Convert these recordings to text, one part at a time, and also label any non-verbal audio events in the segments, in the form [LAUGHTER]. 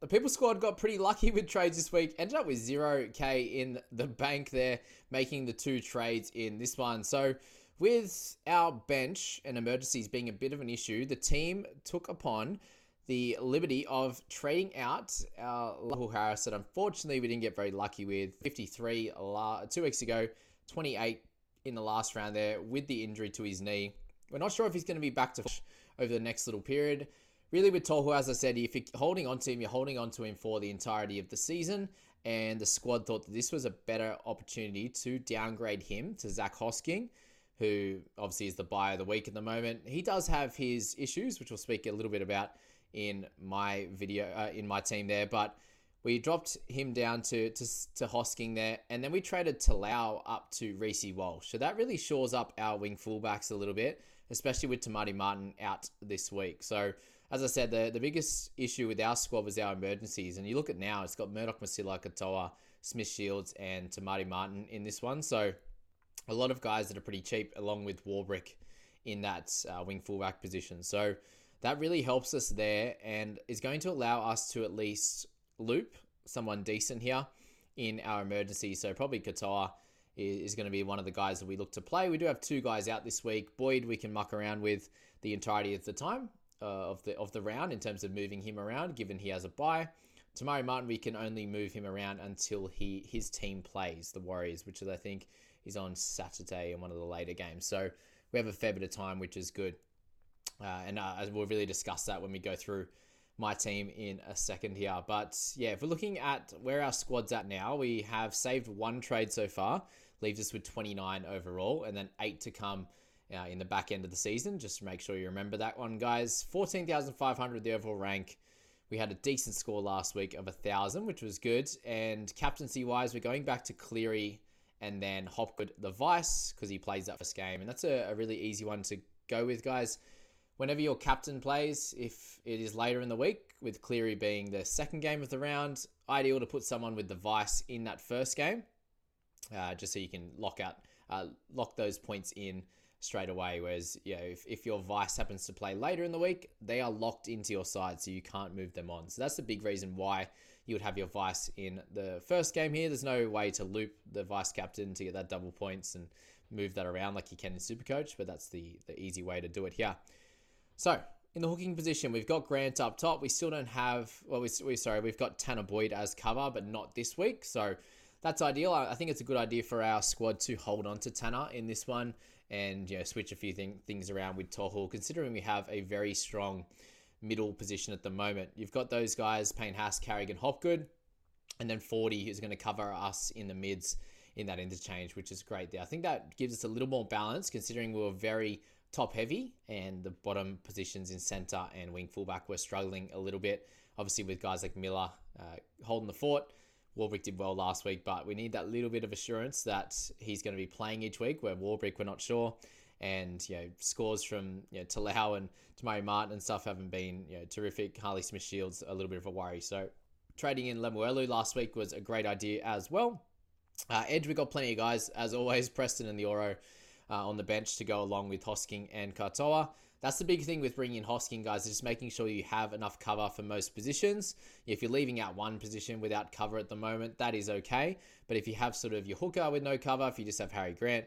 The People Squad got pretty lucky with trades this week. Ended up with 0k in the bank there, making the two trades in this one. So, with our bench and emergencies being a bit of an issue, the team took upon the liberty of trading out our Rahul Harris that unfortunately we didn't get very lucky with. 53 two weeks ago, 28 in the last round there with the injury to his knee. We're not sure if he's going to be back to over the next little period really with Tohu, as I said, if you're holding on to him, you're holding on to him for the entirety of the season. And the squad thought that this was a better opportunity to downgrade him to Zac Hosking, who obviously is the buy of the week at the moment. He does have his issues, which we'll speak a little bit about in my video, uh, in my team there. But we dropped him down to, to, to Hosking there, and then we traded Talau up to Reece Walsh. So that really shores up our wing fullbacks a little bit, especially with Maire Martin out this week. So as I said, the, the biggest issue with our squad was our emergencies. And you look at now, it's got Murdoch, Masila, Katoa, Smith Shields, and Maire Martin in this one. So a lot of guys that are pretty cheap, along with Warbrick in that uh, wing fullback position. So that really helps us there and is going to allow us to at least loop someone decent here in our emergency. So probably Katoa is going to be one of the guys that we look to play. We do have two guys out this week. Boyd we can muck around with the entirety of the time uh, of the of the round in terms of moving him around, given he has a bye. Te Maire Martin, we can only move him around until he his team plays the Warriors, which is I think is on Saturday in one of the later games. So we have a fair bit of time, which is good. Uh, and uh, we'll really discuss that when we go through my team in a second here. But yeah, if we're looking at where our squad's at now, we have saved one trade so far, leaves us with 29 overall, and then eight to come uh, in the back end of the season. Just to make sure you remember that one, guys. 14,500 the overall rank. We had a decent score last week of 1,000, which was good. And captaincy wise, we're going back to Cleary and then Hopgood the Vice because he plays that first game. And that's a, a really easy one to go with, guys. Whenever your captain plays, if it is later in the week, with Cleary being the second game of the round, ideal to put someone with the Vice in that first game, uh, just so you can lock out, uh, lock those points in straight away. Whereas, you know, if, if your vice happens to play later in the week, they are locked into your side, so you can't move them on. So that's the big reason why you would have your vice in the first game here. There's no way to loop the vice captain to get that double points and move that around like you can in Supercoach, but that's the, the easy way to do it here. So, in the hooking position, we've got Grant up top. We still don't have, well, we, we sorry, we've got Tanah Boyd as cover, but not this week. So that's ideal. I, I think it's a good idea for our squad to hold on to Tanah in this one and you know switch a few thing, things around with Tohu, considering we have a very strong middle position at the moment. You've got those guys, Payne Haas, Carrigan, Hopgood, and then 40 who's going to cover us in the mids in that interchange, which is great there. I think that gives us a little more balance considering we were very top heavy and the bottom positions in centre and wing fullback were struggling a little bit. Obviously, with guys like Miller uh, holding the fort, Warbrick did well last week, but we need that little bit of assurance that he's going to be playing each week. Where Warbrick, we're not sure, and you know scores from you know Talau and Te Maire Martin and stuff haven't been you know terrific. Harley Smith Shields a little bit of a worry. So trading in Lemuelu last week was a great idea as well. Uh, Edge, we got plenty of guys as always. [LAUGHS] Preston and the Oro uh, on the bench to go along with Hosking and Katoa. That's the big thing with bringing in Hosking, guys, is just making sure you have enough cover for most positions. If you're leaving out one position without cover at the moment, that is okay. But if you have sort of your hooker with no cover, if you just have Harry Grant,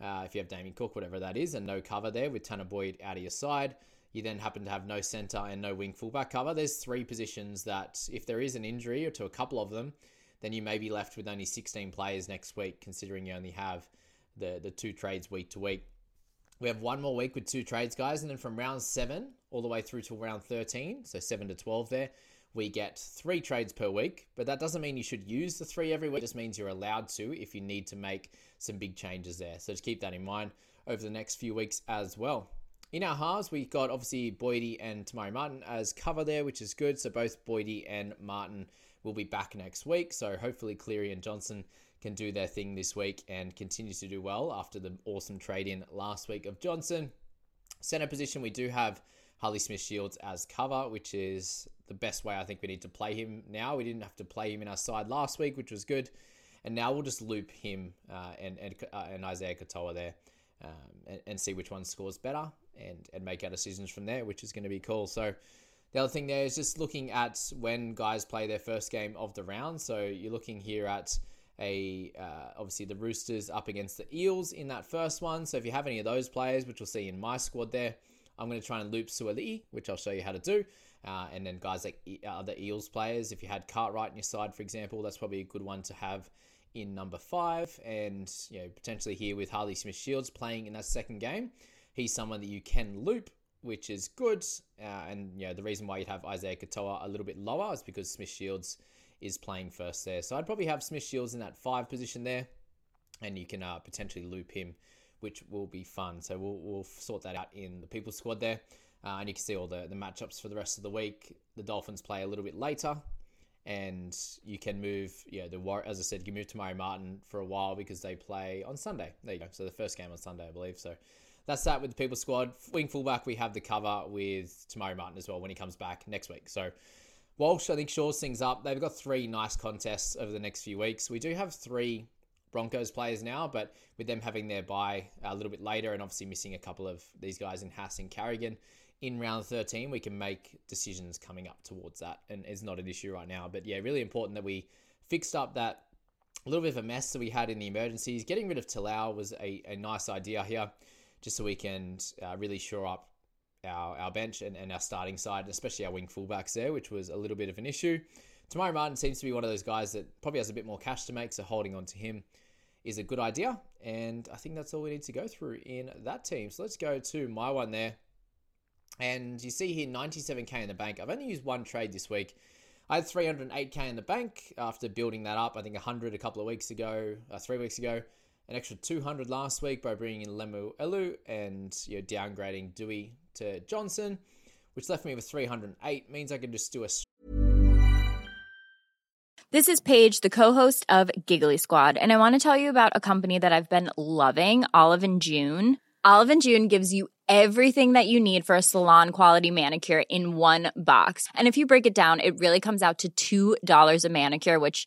uh, if you have Damien Cook, whatever that is, and no cover there with Tanah Boyd out of your side, you then happen to have no center and no wing fullback cover. There's three positions that, if there is an injury or to a couple of them, then you may be left with only 16 players next week, considering you only have the, the two trades week to week. We have one more week with two trades, guys, and then from round seven all the way through to round 13, so 7 to 12 there, we get three trades per week. But that doesn't mean you should use the three every week, it just means you're allowed to if you need to make some big changes there. So just keep that in mind over the next few weeks as well. In our halves, we got obviously Boydie and Te Maire Martin as cover there, which is good. So both Boydie and Martin will be back next week. So hopefully Cleary and Johnson can do their thing this week and continue to do well after the awesome trade in last week of Johnson. Center position, we do have Harley Smith Shields as cover, which is the best way I think we need to play him now. We didn't have to play him in our side last week, which was good. And now we'll just loop him uh, and, and, uh, and Isaiah Katoa there um, and, and, see which one scores better and, and make our decisions from there, which is going to be cool. So the other thing there is just looking at when guys play their first game of the round. So you're looking here at a uh, obviously the Roosters up against the Eels in that first one. So if you have any of those players, which we'll see in my squad there, I'm going to try and loop Suaalii, which I'll show you how to do. Uh, and then guys like other Eels players, if you had Cartwright in your side, for example, that's probably a good one to have in number five. And you know potentially here with Harley Smith Shields playing in that second game, he's someone that you can loop. Which is good, uh, and you know the reason why you'd have Isaiah Katoa a little bit lower is because Smith Shields is playing first there. So I'd probably have Smith Shields in that five position there, and you can uh, potentially loop him, which will be fun. So we'll, we'll sort that out in the people squad there. Uh, and you can see all the, the matchups for the rest of the week. The Dolphins play a little bit later, and you can move, yeah, the war. As I said, you can move to Maire Martin for a while because they play on Sunday. There you go. So the first game on Sunday, I believe. So that's that with the people squad. Wing fullback, we have the cover with Te Maire Martin as well when he comes back next week. So Walsh, I think, shores things up. They've got three nice contests over the next few weeks. We do have three Broncos players now, but with them having their bye a little bit later and obviously missing a couple of these guys in Haas and Carrigan in round 13, we can make decisions coming up towards that. And it's not an issue right now. But yeah, really important that we fixed up that little bit of a mess that we had in the emergencies. Getting rid of Talau was a, a nice idea here, just so we can uh, really shore up our, our bench and, and our starting side, especially our wing fullbacks there, which was a little bit of an issue. Te Maire Martin seems to be one of those guys that probably has a bit more cash to make, so holding on to him is a good idea. And I think that's all we need to go through in that team. So let's go to my one there. And you see here 97k in the bank. I've only used one trade this week. I had 308k in the bank after building that up. I think 100 a couple of weeks ago, uh, three weeks ago. An extra 200 last week by bringing in Lemuelu and you know, downgrading Doueihi to Johnson, which left me with 308. Means I can just do a. This is Paige, the co-host of Giggly Squad, and I want to tell you about a company that I've been loving, Olive and June. Olive and June gives you everything that you need for a salon quality manicure in one box. And if you break it down, it really comes out to $2 a manicure, which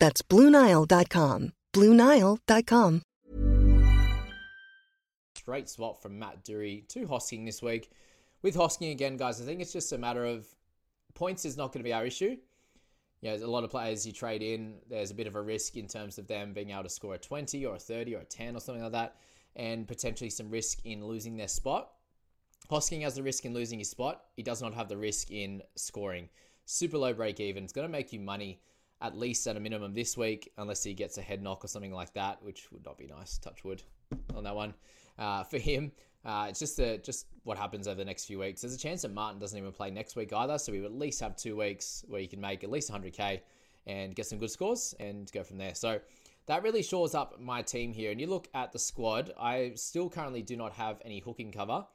That's BlueNile.com. BlueNile.com. Straight swap from Matt Doorey to Hosking this week. With Hosking again, guys, I think it's just a matter of points is not going to be our issue. You know, a lot of players you trade in, there's a bit of a risk in terms of them being able to score a 20 or a 30 or a 10 or something like that, and potentially some risk in losing their spot. Hosking has the risk in losing his spot. He does not have the risk in scoring. Super low break even. It's going to make you money at least at a minimum this week, unless he gets a head knock or something like that, which would not be nice. Touch wood on that one uh, for him. Uh, it's just a, just what happens over the next few weeks. There's a chance that Martin doesn't even play next week either, so we would at least have two weeks where you can make at least 100k and get some good scores and go from there. So that really shores up my team here. And you look at the squad, I still currently do not have any hooking cover.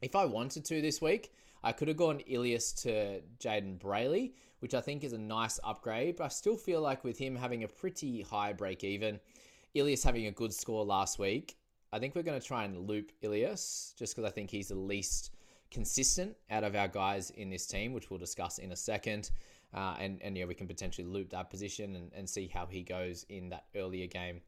If I wanted to this week, I could have gone Ilias to Jayden Brailey, which I think is a nice upgrade, but I still feel like with him having a pretty high break even, Ilias having a good score last week, I think we're going to try and loop Ilias just because I think he's the least consistent out of our guys in this team, which we'll discuss in a second. Uh, and, and yeah, we can potentially loop that position and, and see how he goes in that earlier game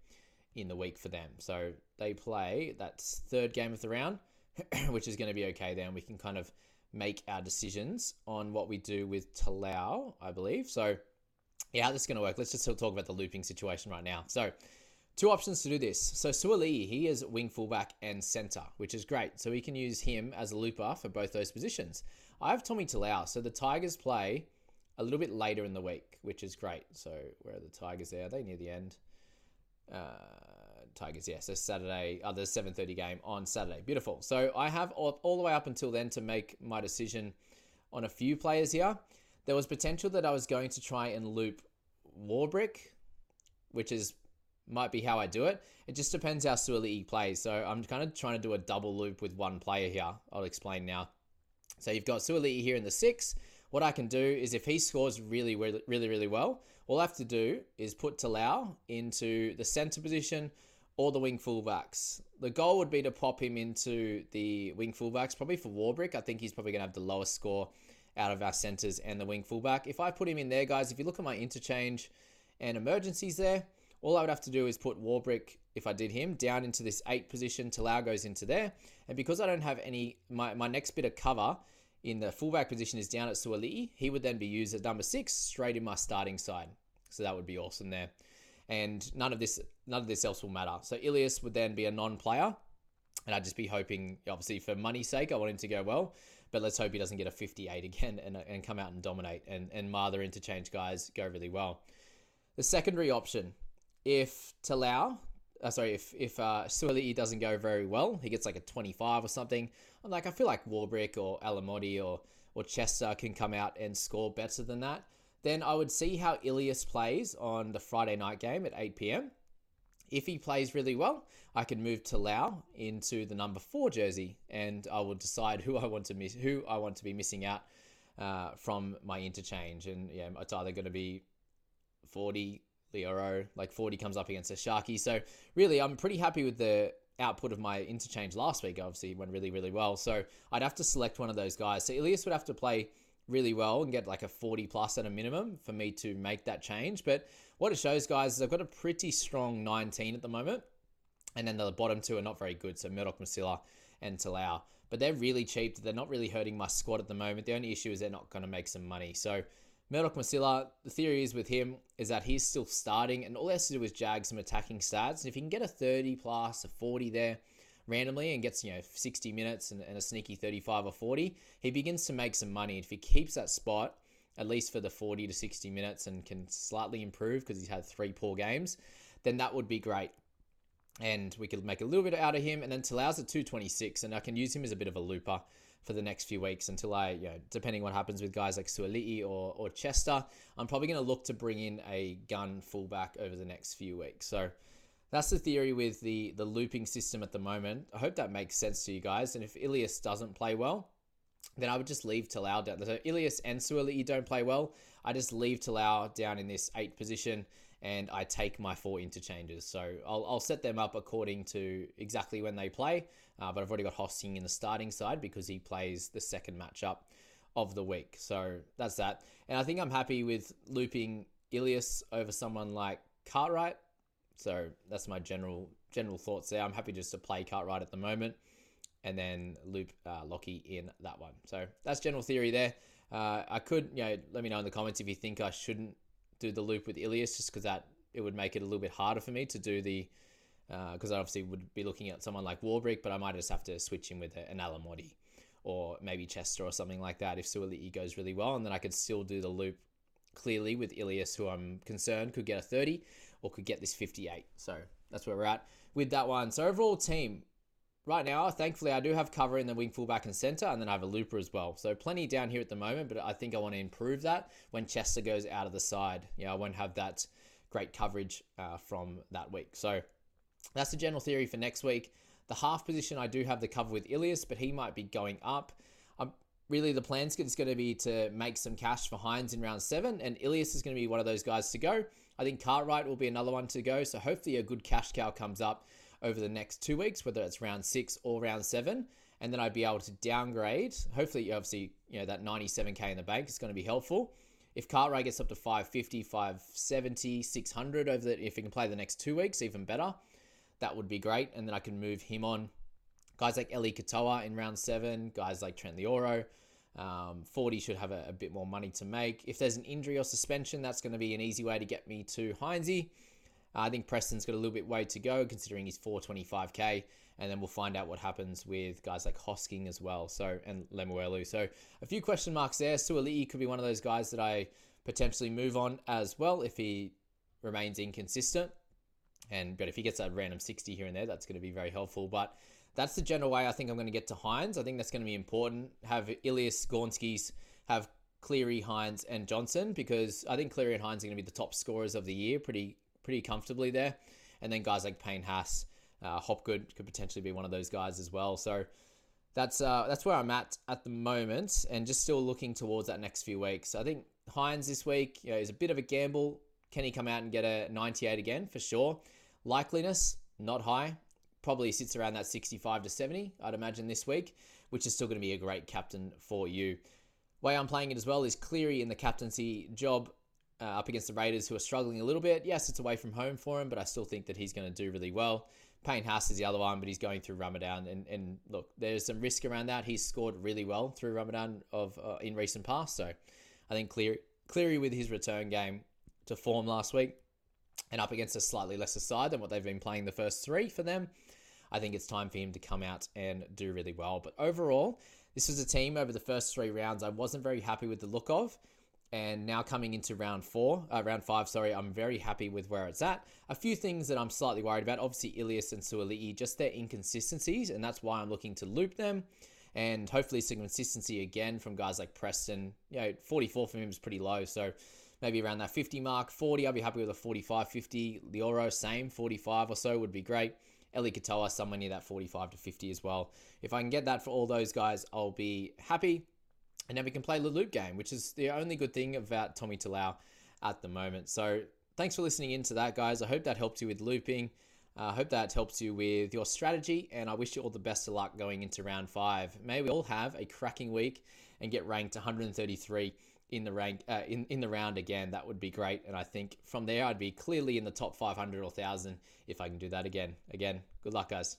in the week for them. So they play that third game of the round, [CLEARS THROAT] which is going to be okay then. We can kind of make our decisions on what we do with Talau, I believe. So yeah, this is going to work. Let's just talk about the looping situation right now. So Two options to do this. So Suaalii, he is wing fullback and centre, which is great. So we can use him as a looper for both those positions. I have Tommy Talau. So the Tigers play a little bit later in the week, which is great. So where are the Tigers there? Are they near the end? Uh, Tigers, yeah. So Saturday, oh, the 7.30 game on Saturday. Beautiful. So I have all, all the way up until then to make my decision on a few players here. There was potential that I was going to try and loop Warbrick, which is might be how I do it. It just depends how Suaalii plays. So I'm kind of trying to do a double loop with one player here. I'll explain now. So you've got Suaalii here in the six. What I can do is if he scores really, really, really, really well, all I have to do is put Talau into the center position or the wing fullbacks. The goal would be to pop him into the wing fullbacks, probably for Warbrick. I think he's probably going to have the lowest score out of our centers and the wing fullback. If I put him in there, guys, if you look at my interchange and emergencies there, all I would have to do is put Warbrick, if I did him, down into this 8 position. Talau goes into there. And because I don't have any, my, my next bit of cover in the fullback position is down at Suaalii. He would then be used as number 6 straight in my starting side. So that would be awesome there. And none of this none of this else will matter. So Ilias would then be a non-player. And I'd just be hoping, obviously, for money's sake, I want him to go well. But let's hope he doesn't get a 58 again and, and come out and dominate. And, and Mather interchange guys go really well. The secondary option if Talau, uh, sorry, if if uh, doesn't go very well, he gets like a 25 or something. I'm like, I feel like Warbrick or Alamoti or or Chester can come out and score better than that. Then I would see how Ilias plays on the Friday night game at 8 p.m. If he plays really well, I can move Talau into the number four jersey, and I will decide who I want to miss, who I want to be missing out uh, from my interchange. And yeah, it's either going to be 40, Loiero, like 40 comes up against a Sharky. So really, I'm pretty happy with the output of my interchange last week. Obviously, went really, really well. So I'd have to select one of those guys. So Ilias would have to play really well and get like a 40 plus at a minimum for me to make that change. But what it shows, guys, is I've got a pretty strong 19 at the moment. And then the bottom two are not very good. So Murdoch Masila and Talau. But they're really cheap. They're not really hurting my squad at the moment. The only issue is they're not going to make some money. So Murdoch Masila, the theory is with him is that he's still starting, and all he has to do is jag some attacking stats. And if he can get a 30 plus, a 40 there randomly, and gets you know 60 minutes and, and a sneaky 35 or 40, he begins to make some money. If he keeps that spot at least for the 40 to 60 minutes and can slightly improve because he's had three poor games, then that would be great. And we could make a little bit out of him, and then Talau's at 226, and I can use him as a bit of a looper for the next few weeks until I, you know, depending what happens with guys like Suaalii or, or Chester, I'm probably going to look to bring in a gun fullback over the next few weeks. So that's the theory with the the looping system at the moment. I hope that makes sense to you guys. And if Ilias doesn't play well, then I would just leave Talau down. So Ilias and Suaalii don't play well. I just leave Talau down in this eight position and I take my four interchanges. So I'll, I'll set them up according to exactly when they play. Uh, but I've already got Hosking in the starting side because he plays the second matchup of the week. So that's that. And I think I'm happy with looping Ilias over someone like Cartwright. So that's my general general thoughts there. I'm happy just to play Cartwright at the moment and then loop uh, Lockie in that one. So that's general theory there. Uh, I could, you know, let me know in the comments if you think I shouldn't do the loop with Ilias, just because that it would make it a little bit harder for me to do the, because uh, I obviously would be looking at someone like Warbrick, but I might just have to switch in with an Alamoti or maybe Chester or something like that if Suaalii goes really well, and then I could still do the loop clearly with Ilias, who I'm concerned could get a 30 or could get this 58. So that's where we're at with that one. So overall team, right now, thankfully, I do have cover in the wing fullback and center, and then I have a looper as well. So plenty down here at the moment, but I think I want to improve that when Chester goes out of the side. Know, I won't have that great coverage uh, from that week. So that's the general theory for next week. The half position, I do have the cover with Ilias, but he might be going up. Um, really, the plan is going to be to make some cash for Hynes in round seven, and Ilias is going to be one of those guys to go. I think Cartwright will be another one to go. So hopefully, a good cash cow comes up over the next two weeks, whether it's round six or round seven. And then I'd be able to downgrade. Hopefully, obviously, you know, that 97K in the bank is going to be helpful. If Cartwright gets up to 550, 570, 600 over the, if he can play the next two weeks, even better, that would be great. And then I can move him on. Guys like Eli Katoa in round seven, guys like Trent Loiero. Um, 40 should have a, a, bit more money to make. If there's an injury or suspension, that's going to be an easy way to get me to Heinzie. I think Preston's got a little bit way to go considering he's 425k, and then we'll find out what happens with guys like Hosking as well. So and Lemuelu. So a few question marks there. Suaalii could be one of those guys that I potentially move on as well if he remains inconsistent. And but if he gets a random 60 here and there, that's going to be very helpful. But that's the general way I think I'm going to get to Hynes. I think that's going to be important. Have Ilias Gornskis, have Cleary, Hynes, and Johnson because I think Cleary and Hynes are going to be the top scorers of the year pretty pretty comfortably there. And then guys like Payne Haas, uh, Hopgood could potentially be one of those guys as well. So that's uh, that's where I'm at at the moment, and just still looking towards that next few weeks. I think Hynes this week you know, is a bit of a gamble. Can he come out and get a 98 again for sure? Likeliness not high. Probably sits around that 65 to 70, I'd imagine this week, which is still going to be a great captain for you. Way I'm playing it as well is Cleary in the captaincy job uh, up against the Raiders, who are struggling a little bit. Yes, it's away from home for him, but I still think that he's going to do really well. Payne Haas is the other one, but he's going through Ramadan, and, and look, there's some risk around that. He's scored really well through Ramadan of uh, in recent past, so I think Cleary, Cleary with his return game to form last week, and up against a slightly lesser side than what they've been playing the first three for them. I think it's time for him to come out and do really well. But overall, this was a team over the first three rounds I wasn't very happy with the look of and now coming into round four, uh, round five, sorry, I'm very happy with where it's at. A few things that I'm slightly worried about, obviously Ilias and Suaalii, just their inconsistencies, and that's why I'm looking to loop them. And hopefully some consistency again from guys like Preston. You know, 44 for him is pretty low, so maybe around that 50 mark. 40, I'll be happy with a 45, 50. Loiero, same, 45 or so would be great. Eli Katoa, somewhere near that 45 to 50 as well. If I can get that for all those guys, I'll be happy. And then we can play the loop game, which is the only good thing about Tommy Talau at the moment. So thanks for listening into that, guys. I hope that helps you with looping. I uh, hope that helps you with your strategy, and I wish you all the best of luck going into round five. May we all have a cracking week and get ranked 133 in the rank uh, in in the round again. That would be great, and I think from there I'd be clearly in the top 500 or 1,000 if I can do that again. Again, good luck, guys.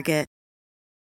Target.